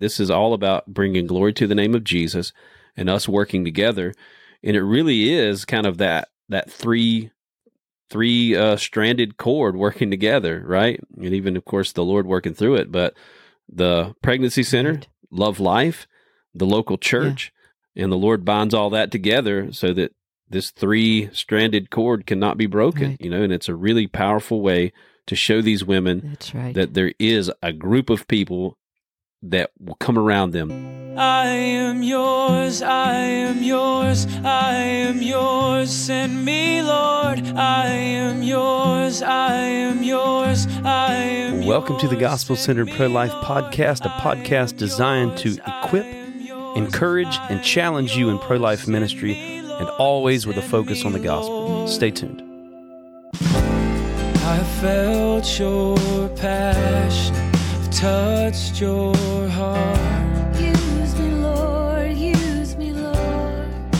This is all about bringing glory to the name of Jesus and us working together. And it really is kind of that that three three uh, stranded cord working together, right? And even of course the Lord working through it, but the pregnancy center, right. love life, the local church, yeah. and the Lord binds all that together so that this three stranded cord cannot be broken, right. you know, and it's a really powerful way to show these women right. that there is a group of people that will come around them. I am yours, I am yours, I am yours, send me, Lord. I am yours, I am yours, I am Welcome to the Gospel Centered Pro Life Podcast, a podcast designed to equip, encourage, and challenge you in pro life ministry, and always with a focus on the gospel. Stay tuned. I felt your passion touched your heart. Use me, Lord, use me, Lord.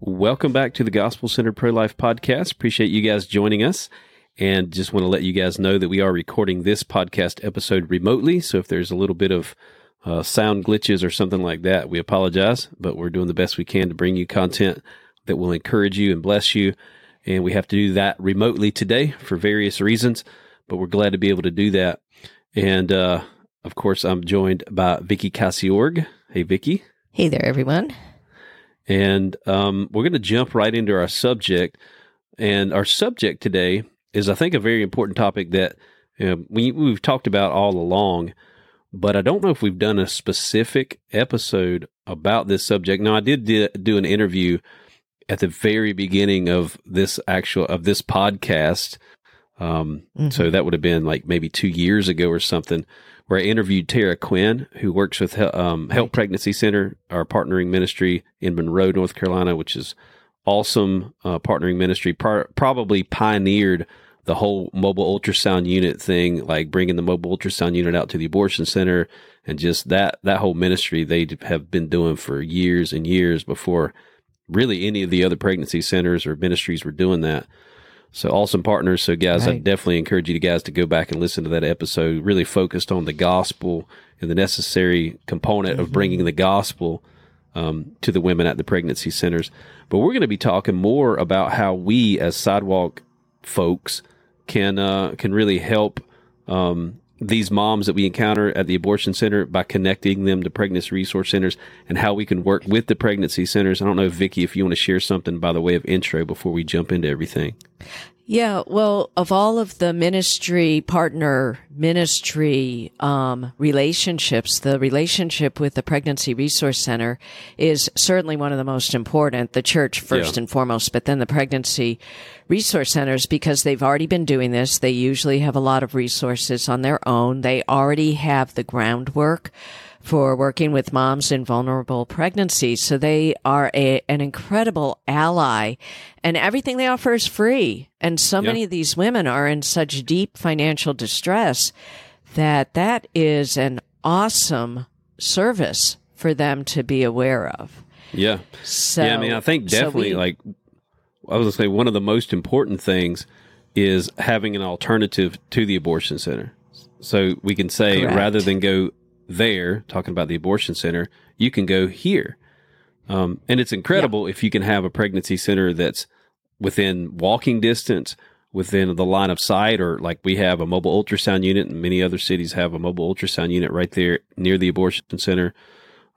Welcome back to the Gospel Center Pro Life podcast. Appreciate you guys joining us. And just want to let you guys know that we are recording this podcast episode remotely. So if there's a little bit of uh, sound glitches or something like that, we apologize, but we're doing the best we can to bring you content that will encourage you and bless you. And we have to do that remotely today for various reasons, but we're glad to be able to do that. And uh, of course, I'm joined by Vicky Cassiorg. Hey, Vicky. Hey there, everyone. And um, we're going to jump right into our subject. And our subject today is, I think, a very important topic that you know, we, we've talked about all along, but I don't know if we've done a specific episode about this subject. Now, I did do an interview at the very beginning of this actual of this podcast um, mm-hmm. So that would have been like maybe two years ago or something, where I interviewed Tara Quinn, who works with um, Help Pregnancy Center, our partnering ministry in Monroe, North Carolina, which is awesome uh, partnering ministry. Par- probably pioneered the whole mobile ultrasound unit thing, like bringing the mobile ultrasound unit out to the abortion center, and just that that whole ministry they have been doing for years and years before really any of the other pregnancy centers or ministries were doing that. So awesome partners. So guys, right. I definitely encourage you guys to go back and listen to that episode. Really focused on the gospel and the necessary component mm-hmm. of bringing the gospel um, to the women at the pregnancy centers. But we're going to be talking more about how we as sidewalk folks can uh, can really help um, these moms that we encounter at the abortion center by connecting them to pregnancy resource centers and how we can work with the pregnancy centers. I don't know, Vicky, if you want to share something by the way of intro before we jump into everything. Yeah, well, of all of the ministry partner ministry um, relationships, the relationship with the Pregnancy Resource Center is certainly one of the most important. The church first yeah. and foremost, but then the Pregnancy Resource Centers because they've already been doing this. They usually have a lot of resources on their own. They already have the groundwork for working with moms in vulnerable pregnancies. So they are a, an incredible ally and everything they offer is free. And so yeah. many of these women are in such deep financial distress that that is an awesome service for them to be aware of. Yeah. So, yeah, I mean, I think definitely so we, like I was going to say one of the most important things is having an alternative to the abortion center. So we can say correct. rather than go there, talking about the abortion center, you can go here. Um, and it's incredible yeah. if you can have a pregnancy center that's within walking distance, within the line of sight, or like we have a mobile ultrasound unit, and many other cities have a mobile ultrasound unit right there near the abortion center.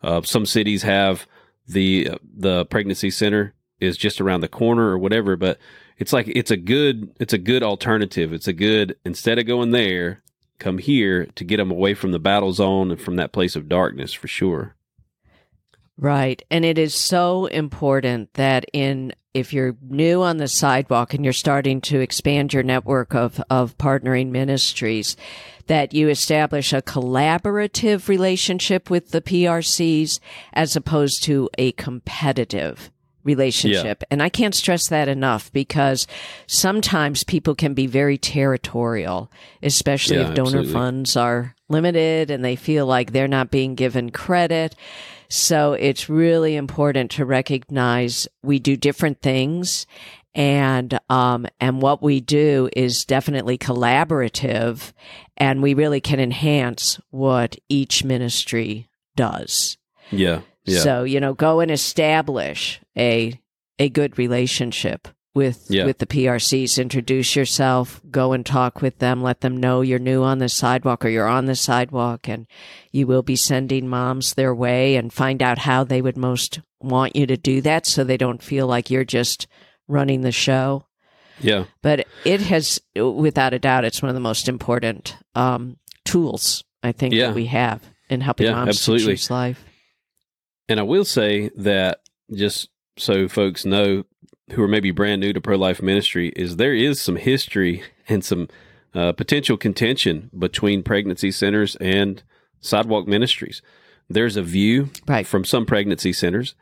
Uh, some cities have the uh, the pregnancy center is just around the corner or whatever, but it's like it's a good it's a good alternative. It's a good instead of going there, come here to get them away from the battle zone and from that place of darkness for sure. Right. And it is so important that in if you're new on the sidewalk and you're starting to expand your network of, of partnering ministries, that you establish a collaborative relationship with the PRCs as opposed to a competitive relationship. Yeah. And I can't stress that enough because sometimes people can be very territorial, especially yeah, if donor absolutely. funds are limited and they feel like they're not being given credit. So it's really important to recognize we do different things And, um, and what we do is definitely collaborative and we really can enhance what each ministry does. Yeah. Yeah. So, you know, go and establish a, a good relationship with Yeah. with the PRCs. Introduce yourself, go and talk with them, let them know you're new on the sidewalk or you're on the sidewalk and you will be sending moms their way and find out how they would most want you to do that so they don't feel like you're just running the show. yeah. But it has without a doubt it's one of the most important um, tools I think Yeah. that we have in helping Yeah, moms absolutely. to choose life. And I will say that just so folks know who are maybe brand new to pro life ministry is there is some history and some uh, potential contention between pregnancy centers and sidewalk ministries. There's a view Right. from some pregnancy centers,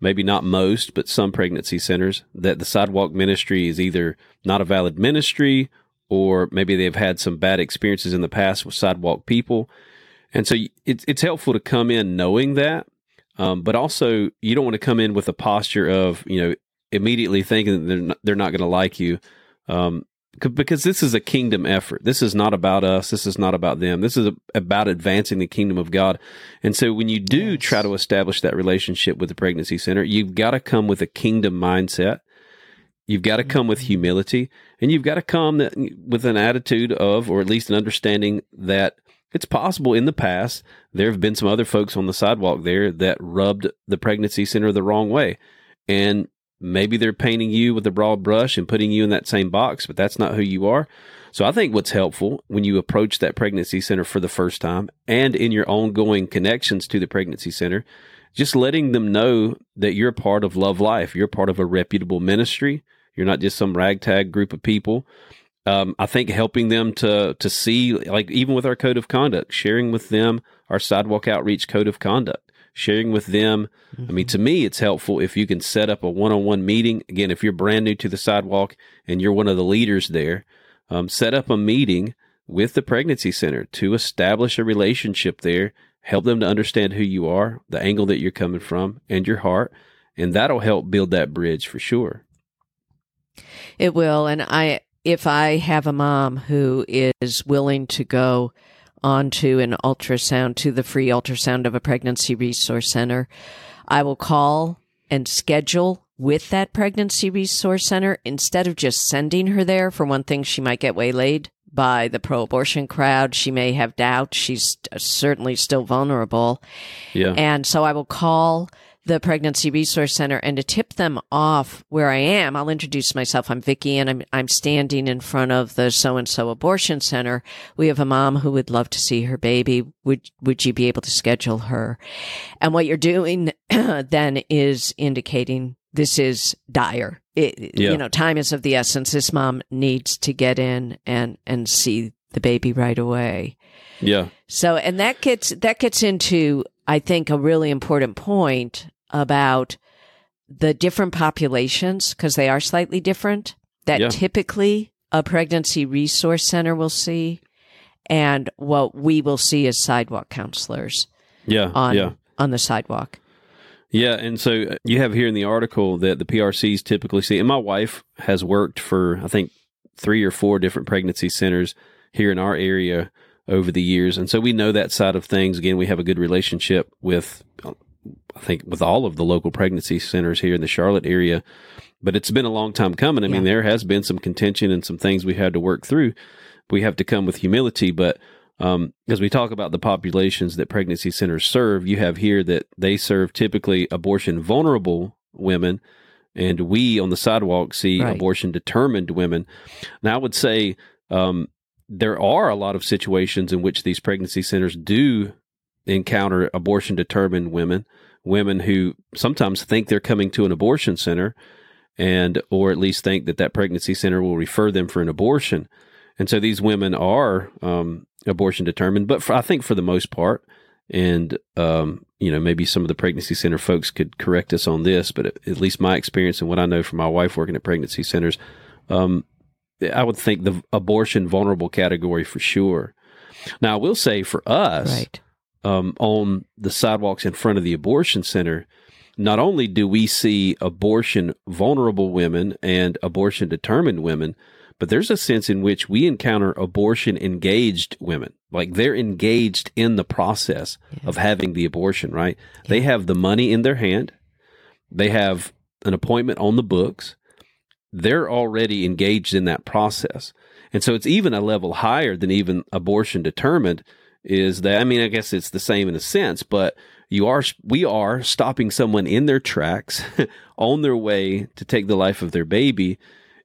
maybe not most, but some pregnancy centers, that the sidewalk ministry is either not a valid ministry or maybe they've had some bad experiences in the past with sidewalk people. And so it's, it's helpful to come in knowing that, um, but also you don't want to come in with a posture of, you know, immediately thinking that they're not, they're not going to like you. Um, c- because this is a kingdom effort. This is not about us. This is not about them. This is a, about advancing the kingdom of God. And so when you do Yes. try to establish that relationship with the pregnancy center, you've got to come with a kingdom mindset. You've got to come with humility and you've got to come that, with an attitude of, or at least an understanding that it's possible in the past there have been some other folks on the sidewalk there that rubbed the pregnancy center the wrong way. And maybe they're painting you with a broad brush and putting you in that same box, but that's not who you are. So I think what's helpful when you approach that pregnancy center for the first time and in your ongoing connections to the pregnancy center, just letting them know that you're part of Love Life. You're part of a reputable ministry. You're not just some ragtag group of people. Um, I think helping them to to see, like even with our code of conduct, sharing with them our sidewalk outreach code of conduct, sharing with them. I mean, to me, it's helpful if you can set up a one on one meeting. Again, if you're brand new to the sidewalk and you're one of the leaders there, um, set up a meeting with the pregnancy center to establish a relationship there. Help them to understand who you are, the angle that you're coming from, and your heart, and that'll help build that bridge for sure. It will. And I, if I have a mom who is willing to go onto an ultrasound, to the free ultrasound of a pregnancy resource center, I will call and schedule with that pregnancy resource center instead of just sending her there. For one thing, she might get waylaid by the pro abortion crowd. She may have doubts. She's uh, certainly still vulnerable. Yeah. And so I will call the pregnancy resource center and to tip them off where I am, I'll introduce myself. I'm Vicky and I'm, I'm standing in front of the so and so abortion center. We have a mom who would love to see her baby. Would, would you be able to schedule her? And what you're doing then is indicating this is dire. It, Yeah. You know, time is of the essence. This mom needs to get in and, and see the baby right away. yeah. So, and that gets that gets into I think a really important point about the different populations because they are slightly different that Yeah. typically a pregnancy resource center will see and what we will see as sidewalk counselors Yeah. on yeah. on the sidewalk. Yeah, and so uh, you have here in the article that the PRCs typically see, and my wife has worked for I think three or four different pregnancy centers here in our area over the years, and so we know that side of things. Again, we have a good relationship with, uh, I think, with all of the local pregnancy centers here in the Charlotte area. But it's been a long time coming. I mean, there has been some contention and some things we had to work through. We have to come with humility, but um, as we talk about the populations that pregnancy centers serve, you have here that they serve typically abortion vulnerable women, and we on the sidewalk see Right. abortion determined women. Now, I would say um, there are a lot of situations in which these pregnancy centers do encounter abortion determined women, women who sometimes think they're coming to an abortion center and or at least think that that pregnancy center will refer them for an abortion. And so these women are um, abortion determined, but for, I think for the most part, and um, you know maybe some of the pregnancy center folks could correct us on this, but at, least my experience and what I know from my wife working at pregnancy centers, um, I would think the abortion vulnerable category for sure. Now I will say for us, Right. Um, on the sidewalks in front of the abortion center, not only do we see abortion vulnerable women and abortion determined women, but there's a sense in which we encounter abortion engaged women. Like they're engaged in the process yeah. of having the abortion, right? Yeah. They have the money in their hand. They have an appointment on the books. They're already engaged in that process. And so it's even a level higher than even abortion determined is that, I mean, I guess it's the same in a sense, but you are, we are stopping someone in their tracks on their way to take the life of their baby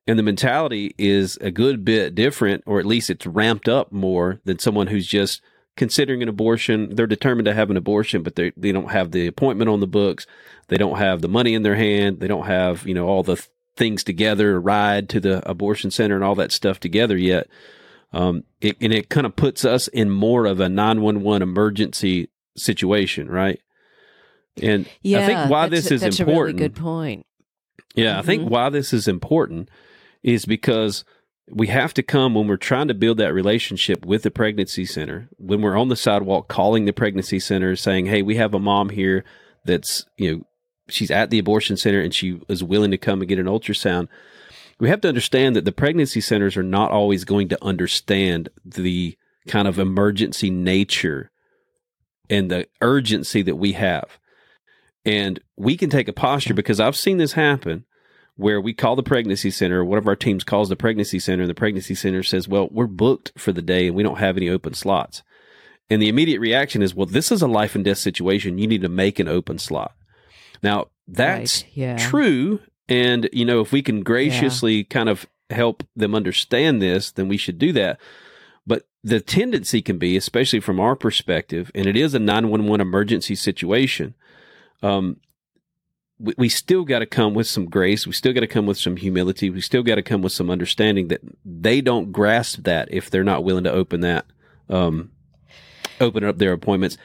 and the mentality is a good bit different, or at least it's ramped up more than someone who's just considering an abortion. They're determined to have an abortion, but they they don't have the appointment on the books. They don't have the money in their hand. They don't have you know all the th- things together, ride to the abortion center and all that stuff together yet. Um, it, and it kind of puts us in more of a 911 emergency situation, right? And yeah, I think why this is that's important. A really good point. Yeah, mm-hmm. I think why this is important is because we have to come when we're trying to build that relationship with the pregnancy center, when we're on the sidewalk calling the pregnancy center saying, Hey, we have a mom here that's, you know, she's at the abortion center and she is willing to come and get an ultrasound. We have to understand that the pregnancy centers are not always going to understand the kind of emergency nature and the urgency that we have. And we can take a posture because I've seen this happen where we call the pregnancy center, one of our teams calls the pregnancy center, and the pregnancy center says, Well, we're booked for the day and we don't have any open slots. And the immediate reaction is, Well, this is a life and death situation. You need to make an open slot. Now, that's right. yeah. true. And, you know, if we can graciously yeah. kind of help them understand this, then we should do that. But the tendency can be, especially from our perspective, and it is a 911 emergency situation, um, we, we still got to come with some grace. We still got to come with some humility. We still got to come with some understanding that they don't grasp that if they're not willing to open that, um, open up their appointments.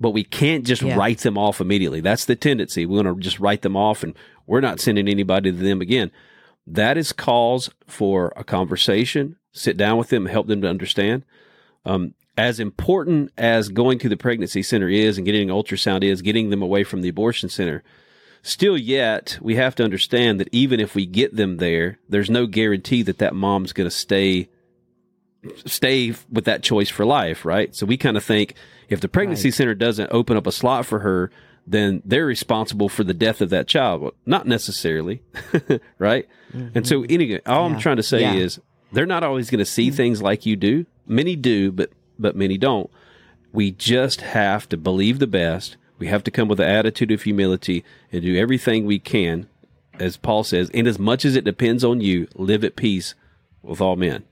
But we can't just yeah. write them off immediately. That's the tendency. We want to just write them off and we're not sending anybody to them again. That is cause for a conversation. Sit down with them, help them to understand. Um, as important as going to the pregnancy center is and getting an ultrasound is, getting them away from the abortion center Still, yet, we have to understand that even if we get them there, there's no guarantee that that mom's going to stay stay with that choice for life, right? So we kind of think if the pregnancy right. center doesn't open up a slot for her, then they're responsible for the death of that child. Well, not necessarily, right? Mm-hmm. And so, anyway, all yeah. I'm trying to say yeah. is they're not always going to see mm-hmm. things like you do. Many do, but but many don't. We just have to believe the best we have to come with an attitude of humility and do everything we can, as Paul says, in as much as it depends on you, live at peace with all men.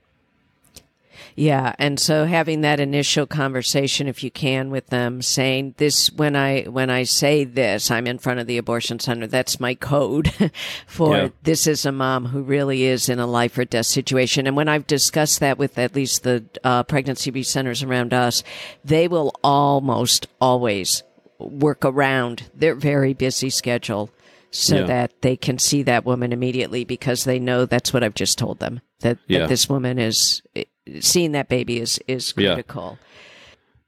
Yeah, and so having that initial conversation, if you can, with them, saying this when I when I say this, I'm in front of the abortion center. That's my code for yeah. this is a mom who really is in a life or death situation. And when I've discussed that with at least the uh, pregnancy centers around us, they will almost always work around their very busy schedule so yeah. that they can see that woman immediately because they know that's what I've just told them that, yeah. that this woman is seeing that baby is is critical.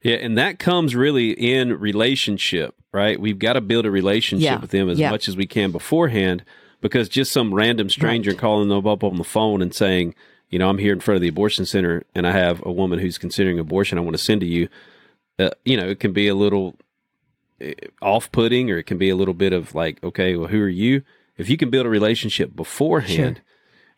Yeah. yeah, and that comes really in relationship, right? We've got to build a relationship with them as much as we can beforehand because just some random stranger right. calling them up on the phone and saying, you know, I'm here in front of the abortion center and I have a woman who's considering abortion I want to send to you. Uh, you know, it can be a little off putting or it can be a little bit of like, okay, well, who are you? If you can build a relationship beforehand, sure.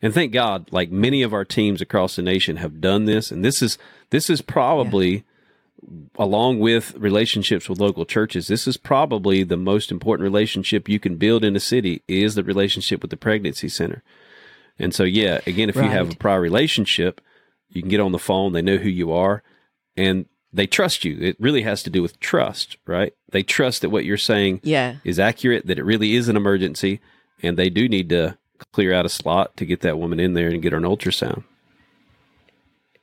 And thank God, like many of our teams across the nation have done this, and this is this is probably yeah. along with relationships with local churches, this is probably the most important relationship you can build in a city is the relationship with the pregnancy center. And so, yeah, again, if right. you have a prior relationship, you can get on the phone, they know who you are, and they trust you. It really has to do with trust, right? They trust that what you're saying yeah. is accurate, that it really is an emergency, and they do need to clear out a slot to get that woman in there and get her an ultrasound.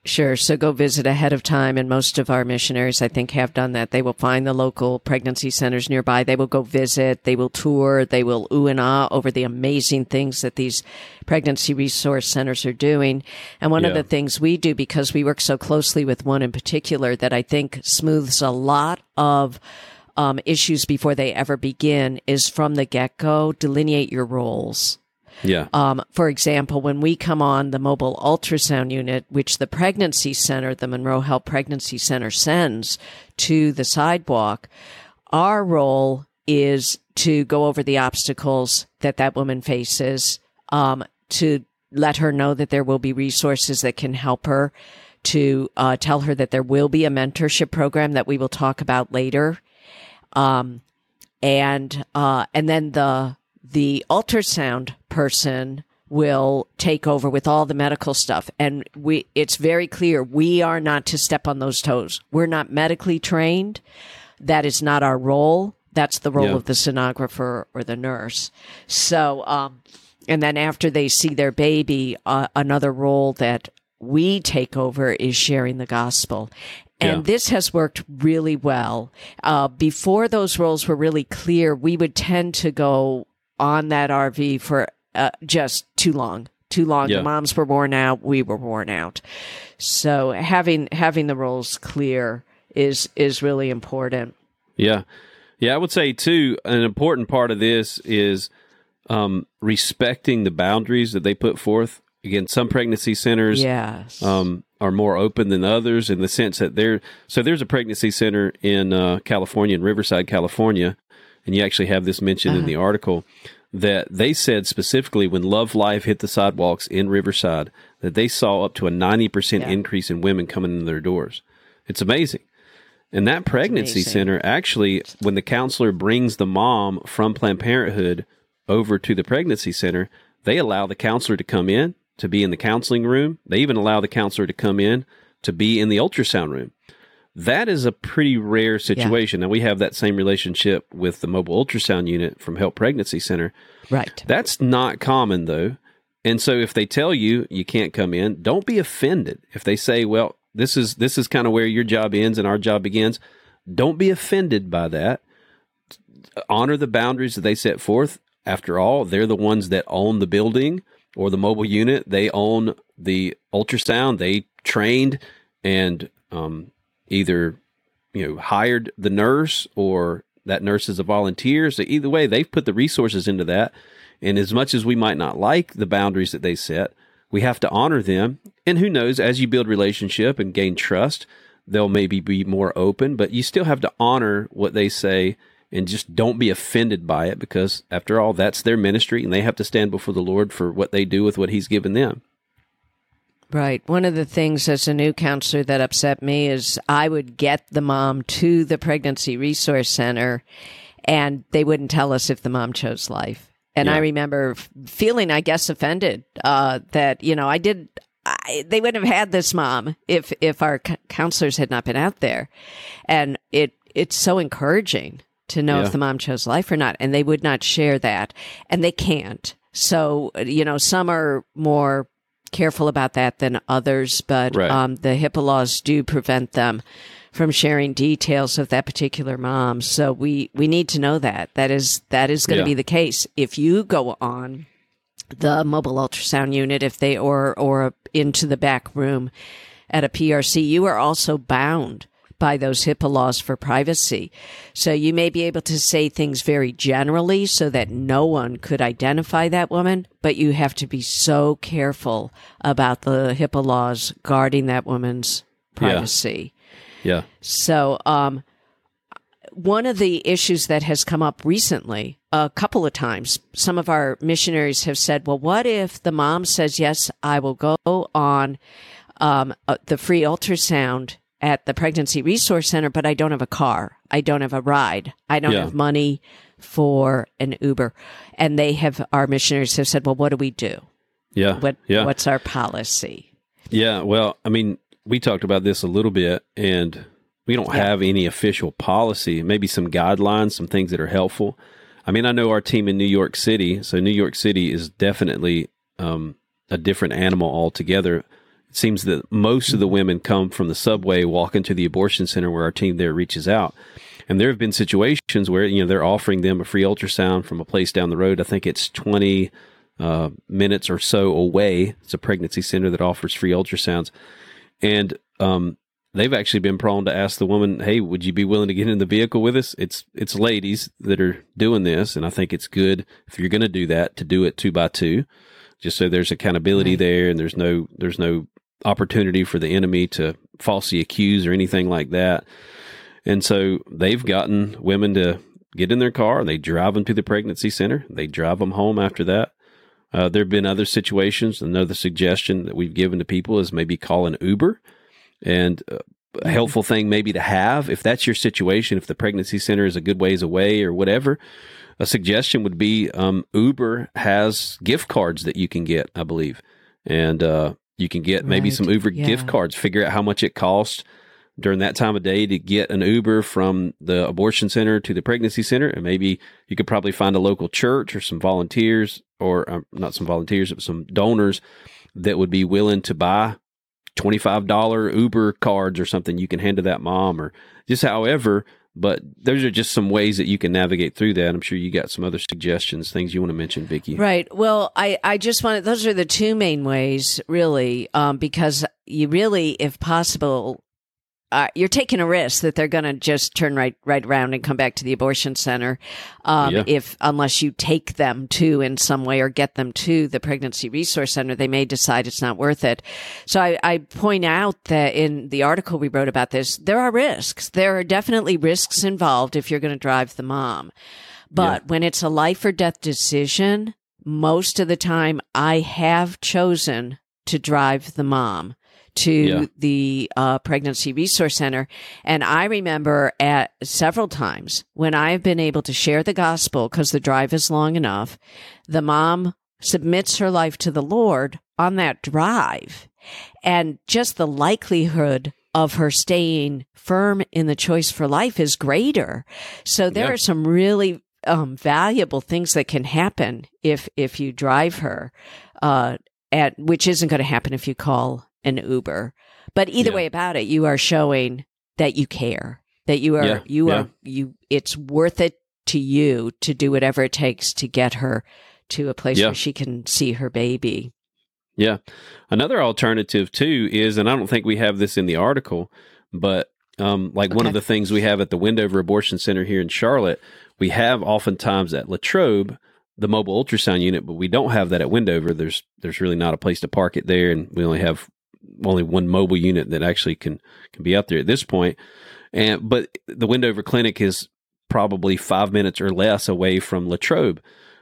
Sure. So go visit ahead of time. And most of our missionaries, I think, have done that. They will find the local pregnancy centers nearby. They will go visit. They will tour. They will ooh and ah over the amazing things that these pregnancy resource centers are doing. And one yeah. of the things we do, because we work so closely with one in particular, that I think smooths a lot of um, issues before they ever begin is from the get go, delineate your roles. Yeah. Um, for example, when we come on the mobile ultrasound unit, which the pregnancy center, the Monroe Health Pregnancy Center sends to the sidewalk, our role is to go over the obstacles that that woman faces, um, to let her know that there will be resources that can help her, to uh, tell her that there will be a mentorship program that we will talk about later, um, and uh, and then the the ultrasound person will take over with all the medical stuff and we it's very clear we are not to step on those toes we're not medically trained that is not our role that's the role Yeah. of the sonographer or the nurse so um and then after they see their baby uh, another role that we take over is sharing the gospel and Yeah. this has worked really well. Uh, before those roles were really clear, we would tend to go on that RV for uh, just too long. Too long. Yeah. The moms were worn out. We were worn out. So having having the roles clear is is really important. Yeah. Yeah, I would say too, an important part of this is um, respecting the boundaries that they put forth. Again, some pregnancy centers Yes. um, are more open than others in the sense that they're so there's a pregnancy center in uh, California, in Riverside, California, and you actually have this mentioned in the uh-huh. article that they said specifically when Love Life hit the sidewalks in Riverside that they saw up to a 90% Yeah. increase in women coming in their doors. It's amazing. And that pregnancy center actually, when the counselor brings the mom from Planned Parenthood over to the pregnancy center, they allow the counselor to come in to be in the counseling room. They even allow the counselor to come in to be in the ultrasound room. That is a pretty rare situation. Now, we have that same relationship with the mobile ultrasound unit from Help Pregnancy Center. right. That's not common, though. And so, if they tell you you can't come in, don't be offended. If they say, "Well, this is this is kind of where your job ends and our job begins," don't be offended by that. Honor the boundaries that they set forth. After all, they're the ones that own the building or the mobile unit. They own the ultrasound. They trained and um, either you know hired the nurse or that nurse is a volunteer. So either way, they've put the resources into that. And as much as we might not like the boundaries that they set, we have to honor them. And who knows, as you build relationship and gain trust, they'll maybe be more open, but you still have to honor what they say and just don't be offended by it because after all, that's their ministry and they have to stand before the Lord for what they do with what he's given them. Right. One of the things as a new counselor that upset me is I would get the mom to the pregnancy resource center and they wouldn't tell us if the mom chose life. And I remember feeling, I guess, offended uh, that, you know, I did. I, they wouldn't have had this mom if if our c- counselors had not been out there, and it it's so encouraging to know Yeah. if the mom chose life or not, and they would not share that, and they can't. So you know, some are more careful about that than others, but Right. um, the HIPAA laws do prevent them from sharing details of that particular mom. So we we need to know that that is that is going to Yeah. be the case if you go on the mobile ultrasound unit if they or or into the back room at a PRC you are also bound by those HIPAA laws for privacy. So you may be able to say things very generally so that no one could identify that woman, but you have to be so careful about the HIPAA laws guarding that woman's privacy. Yeah. yeah. So, um, one of the issues that has come up recently, a couple of times, some of our missionaries have said, well, what if the mom says, yes, I will go on um, uh, the free ultrasound at the Pregnancy Resource Center, but I don't have a car. I don't have a ride. I don't Yeah. have money for an Uber. And they have, our missionaries have said, well, what do we do? Yeah. What, yeah. What's our policy? Yeah, well, I mean, we talked about this a little bit, and we don't Yeah. have any official policy. Maybe some guidelines, some things that are helpful. I mean, I know our team in New York City, so New York City is definitely um, a different animal altogether. It seems that most of the women come from the subway, walk into the abortion center where our team there reaches out. And there have been situations where you know they're offering them a free ultrasound from a place down the road. I think it's twenty uh, minutes or so away. It's a pregnancy center that offers free ultrasounds, and um, they've actually been prone to ask the woman, "Hey, would you be willing to get in the vehicle with us?" It's it's ladies that are doing this, and I think it's good if you're going to do that to do it two by two, just so there's accountability Right. there, and there's no there's no opportunity for the enemy to falsely accuse or anything like that. And so they've gotten women to get in their car and they drive them to the pregnancy center. They drive them home after that. Uh, there have been other situations. Another suggestion that we've given to people is maybe call an Uber. And uh, a helpful thing maybe to have if that's your situation, if the pregnancy center is a good ways away or whatever, a suggestion would be um, Uber has gift cards that you can get, I believe. And uh, you can get maybe Right. some Uber Yeah. gift cards, figure out how much it costs during that time of day to get an Uber from the abortion center to the pregnancy center. And maybe you could probably find a local church or some volunteers, or um, not some volunteers, but some donors that would be willing to buy $25 Uber cards or something you can hand to that mom or just however. But those are just some ways that you can navigate through that. I'm sure you got some other suggestions, things you want to mention, Vicky. Right. Well, I, I just wanted, those are the two main ways, really, um, because you really, if possible, uh, you're taking a risk that they're going to just turn right right around and come back to the abortion center, um, Yeah. if unless you take them to in some way or get them to the pregnancy resource center, they may decide it's not worth it. So I, I point out that in the article we wrote about this, there are risks. There are definitely risks involved if you're going to drive the mom. But when it's a life or death decision, most of the time I have chosen to drive the mom to Yeah. the uh, pregnancy resource center. And I remember at several times when I've been able to share the gospel because the drive is long enough, the mom submits her life to the Lord on that drive. And just the likelihood of her staying firm in the choice for life is greater. So there Yeah. are some really um, valuable things that can happen if if you drive her, uh, at which isn't going to happen if you call an Uber. But either Yeah. way about it, you are showing that you care, that you are Yeah, you yeah. are you. It's worth it to you to do whatever it takes to get her to a place where she can see her baby. Yeah. Another alternative too is, and I don't think we have this in the article, but um, like one of the things we have at the Wendover Abortion Center here in Charlotte, we have oftentimes at Latrobe the mobile ultrasound unit, but we don't have that at Wendover. There's there's really not a place to park it there, and we only have only one mobile unit that actually can can be out there at this point. And but the Wendover Clinic is probably five minutes or less away from Latrobe.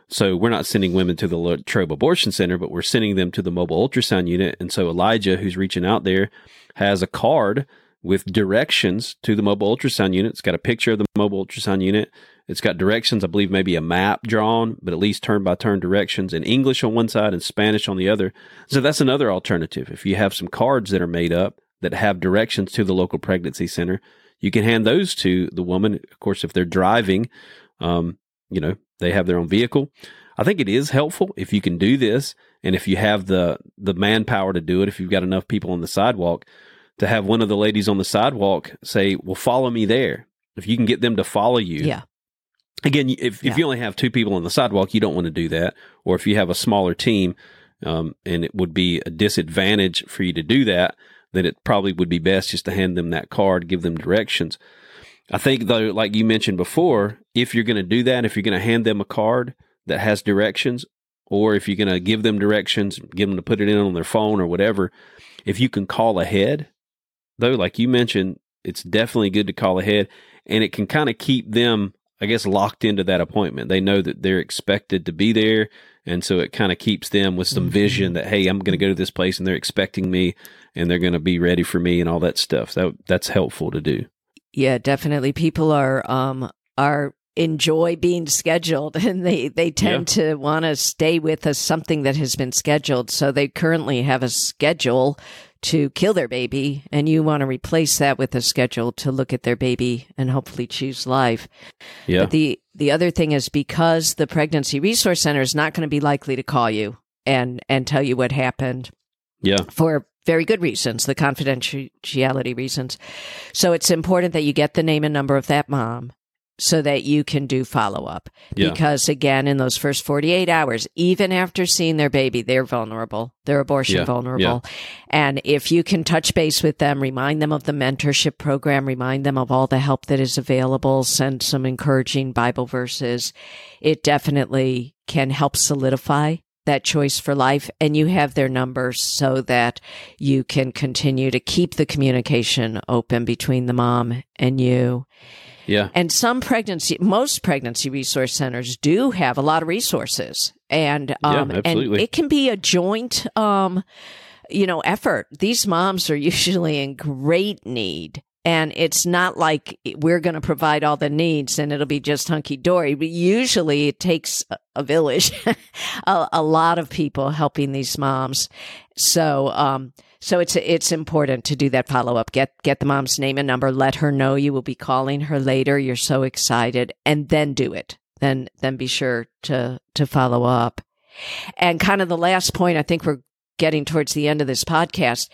So we're not sending women to the Latrobe Abortion Center, but we're sending them to the mobile ultrasound unit. And so Elijah, who's reaching out there, has a card with directions to the mobile ultrasound unit. It's got a picture of the mobile ultrasound unit. It's got directions, I believe maybe a map drawn, but at least turn by turn directions in English on one side and Spanish on the other. So that's another alternative. If you have some cards that are made up that have directions to the local pregnancy center, you can hand those to the woman. Of course, if they're driving, um, you know, they have their own vehicle. I think it is helpful if you can do this, and if you have the the manpower to do it. If you've got enough people on the sidewalk, to have one of the ladies on the sidewalk say, "Well, follow me there." If you can get them to follow you, Yeah. Again, if, Yeah. if you only have two people on the sidewalk, you don't want to do that. Or if you have a smaller team, um, and it would be a disadvantage for you to do that, then it probably would be best just to hand them that card, give them directions. I think, though, like you mentioned before, if you're going to do that, if you're going to hand them a card that has directions, or if you're going to give them directions, give them to put it in on their phone or whatever, if you can call ahead, though, like you mentioned, it's definitely good to call ahead and it can kind of keep them, I guess, locked into that appointment. They know that they're expected to be there. And so it kind of keeps them with some vision that, hey, I'm going to go to this place and they're expecting me and they're going to be ready for me and all that stuff. So that's helpful to do. Yeah, definitely. People are um are enjoy being scheduled and they they tend to want to stay with us something that has been scheduled. So they currently have a schedule to kill their baby and you want to replace that with a schedule to look at their baby and hopefully choose life. Yeah. But the the other thing is because the pregnancy resource center is not going to be likely to call you and and tell you what happened Yeah. for very good reasons, the confidentiality reasons. So it's important that you get the name and number of that mom so that you can do follow up. Yeah. Because again, in those first 48 hours, even after seeing their baby, they're vulnerable. They're abortion Yeah. vulnerable. And if you can touch base with them, remind them of the mentorship program, remind them of all the help that is available, send some encouraging Bible verses, it definitely can help solidify that choice for life. And you have their numbers so that you can continue to keep the communication open between the mom and you. Yeah. And some pregnancy, most pregnancy resource centers do have a lot of resources, and um, and it can be a joint, um, you know, effort. These moms are usually in great need. And it's not like we're going to provide all the needs and it'll be just hunky dory. But usually it takes a- a village, a, a lot of people helping these moms. So, um, so it's it's important to do that follow up. Get get the mom's name and number. Let her know you will be calling her later. You're so excited, and then do it. Then then be sure to to follow up. And kind of the last point. I think we're getting towards the end of this podcast.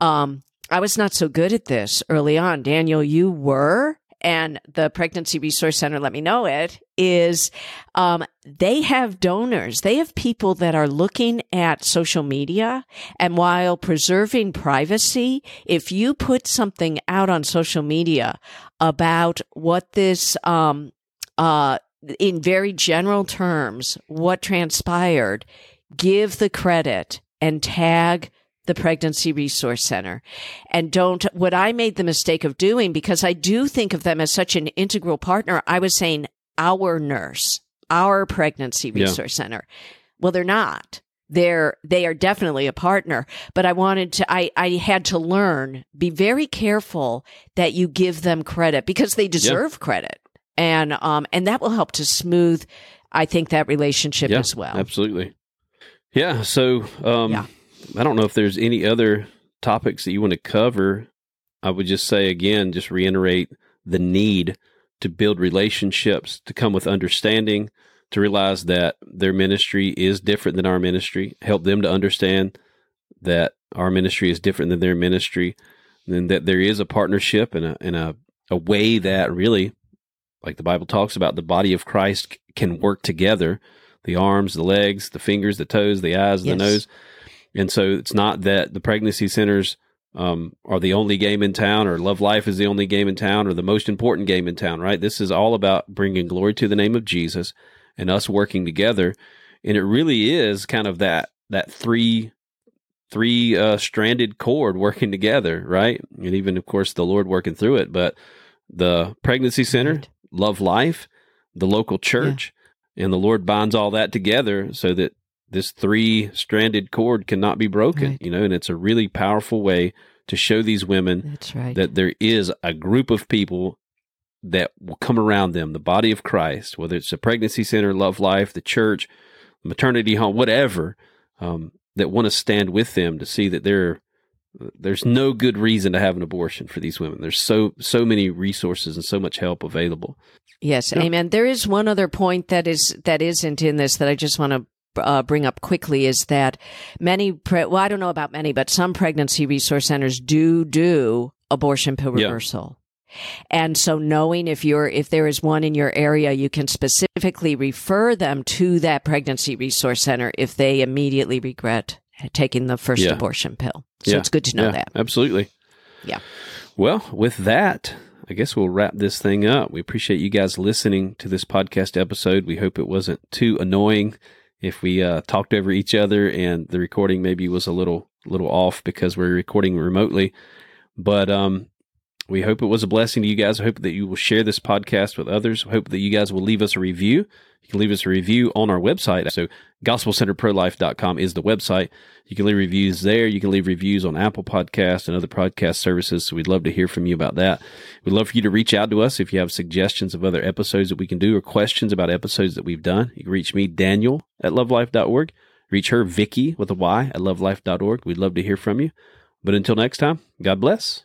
Um, I was not so good at this early on. Daniel, you were. And the Pregnancy Resource Center let me know it is um, they have donors. They have people that are looking at social media. And while preserving privacy, if you put something out on social media about what this, um, uh, in very general terms, what transpired, give the credit and tag the Pregnancy Resource Center. And don't, what I made the mistake of doing, because I do think of them as such an integral partner, I was saying our nurse, our Pregnancy Yeah. Resource Center. Well, they're not. They're, they are definitely a partner, but I wanted to, I, I had to learn, be very careful that you give them credit because they deserve credit. And, um, and that will help to smooth, I think, that relationship yeah. as well. Absolutely. Yeah. So, um, Yeah. I don't know if there's any other topics that you want to cover. I would just say again, just reiterate the need to build relationships, to come with understanding, to realize that their ministry is different than our ministry, help them to understand that our ministry is different than their ministry, and that there is a partnership and a and a, a way that really, like the Bible talks about, the body of Christ can work together. The arms, the legs, the fingers, the toes, the eyes, Yes. the nose. And so it's not that the pregnancy centers um, are the only game in town or Love Life is the only game in town or the most important game in town, right? This is all about bringing glory to the name of Jesus and us working together. And it really is kind of that, that three, three uh, stranded cord working together, right? And even, of course, the Lord working through it. But the pregnancy center, Right. Love Life, the local church, and the Lord binds all that together so that this three stranded cord cannot be broken, Right. you know, and it's a really powerful way to show these women That's right. that there is a group of people that will come around them, the body of Christ, whether it's a pregnancy center, love life, the church, maternity home, whatever, um, that want to stand with them to see that there, there's no good reason to have an abortion for these women. There's so so many resources and so much help available. Yes, Yeah. amen. There is one other point that is that isn't in this that I just want to uh, bring up quickly is that many pre- well I don't know about many but some pregnancy resource centers do do abortion pill Yeah. reversal. And so knowing if you're if there is one in your area you can specifically refer them to that pregnancy resource center if they immediately regret taking the first Yeah. abortion pill. So Yeah. it's good to know yeah, that. Absolutely. Yeah. Well, with that, I guess we'll wrap this thing up. We appreciate you guys listening to this podcast episode. We hope it wasn't too annoying if we uh, talked over each other and the recording maybe was a little little off because we're recording remotely. But um, we hope it was a blessing to you guys. I hope that you will share this podcast with others. I hope that you guys will leave us a review. You can leave us a review on our website. So gospelcenterprolife.com is the website. You can leave reviews there. You can leave reviews on Apple Podcasts and other podcast services. So we'd love to hear from you about that. We'd love for you to reach out to us if you have suggestions of other episodes that we can do or questions about episodes that we've done. You can reach me, Daniel, at lovelife.org. Reach her, Vicky, with a Y, at lovelife.org. We'd love to hear from you. But until next time, God bless.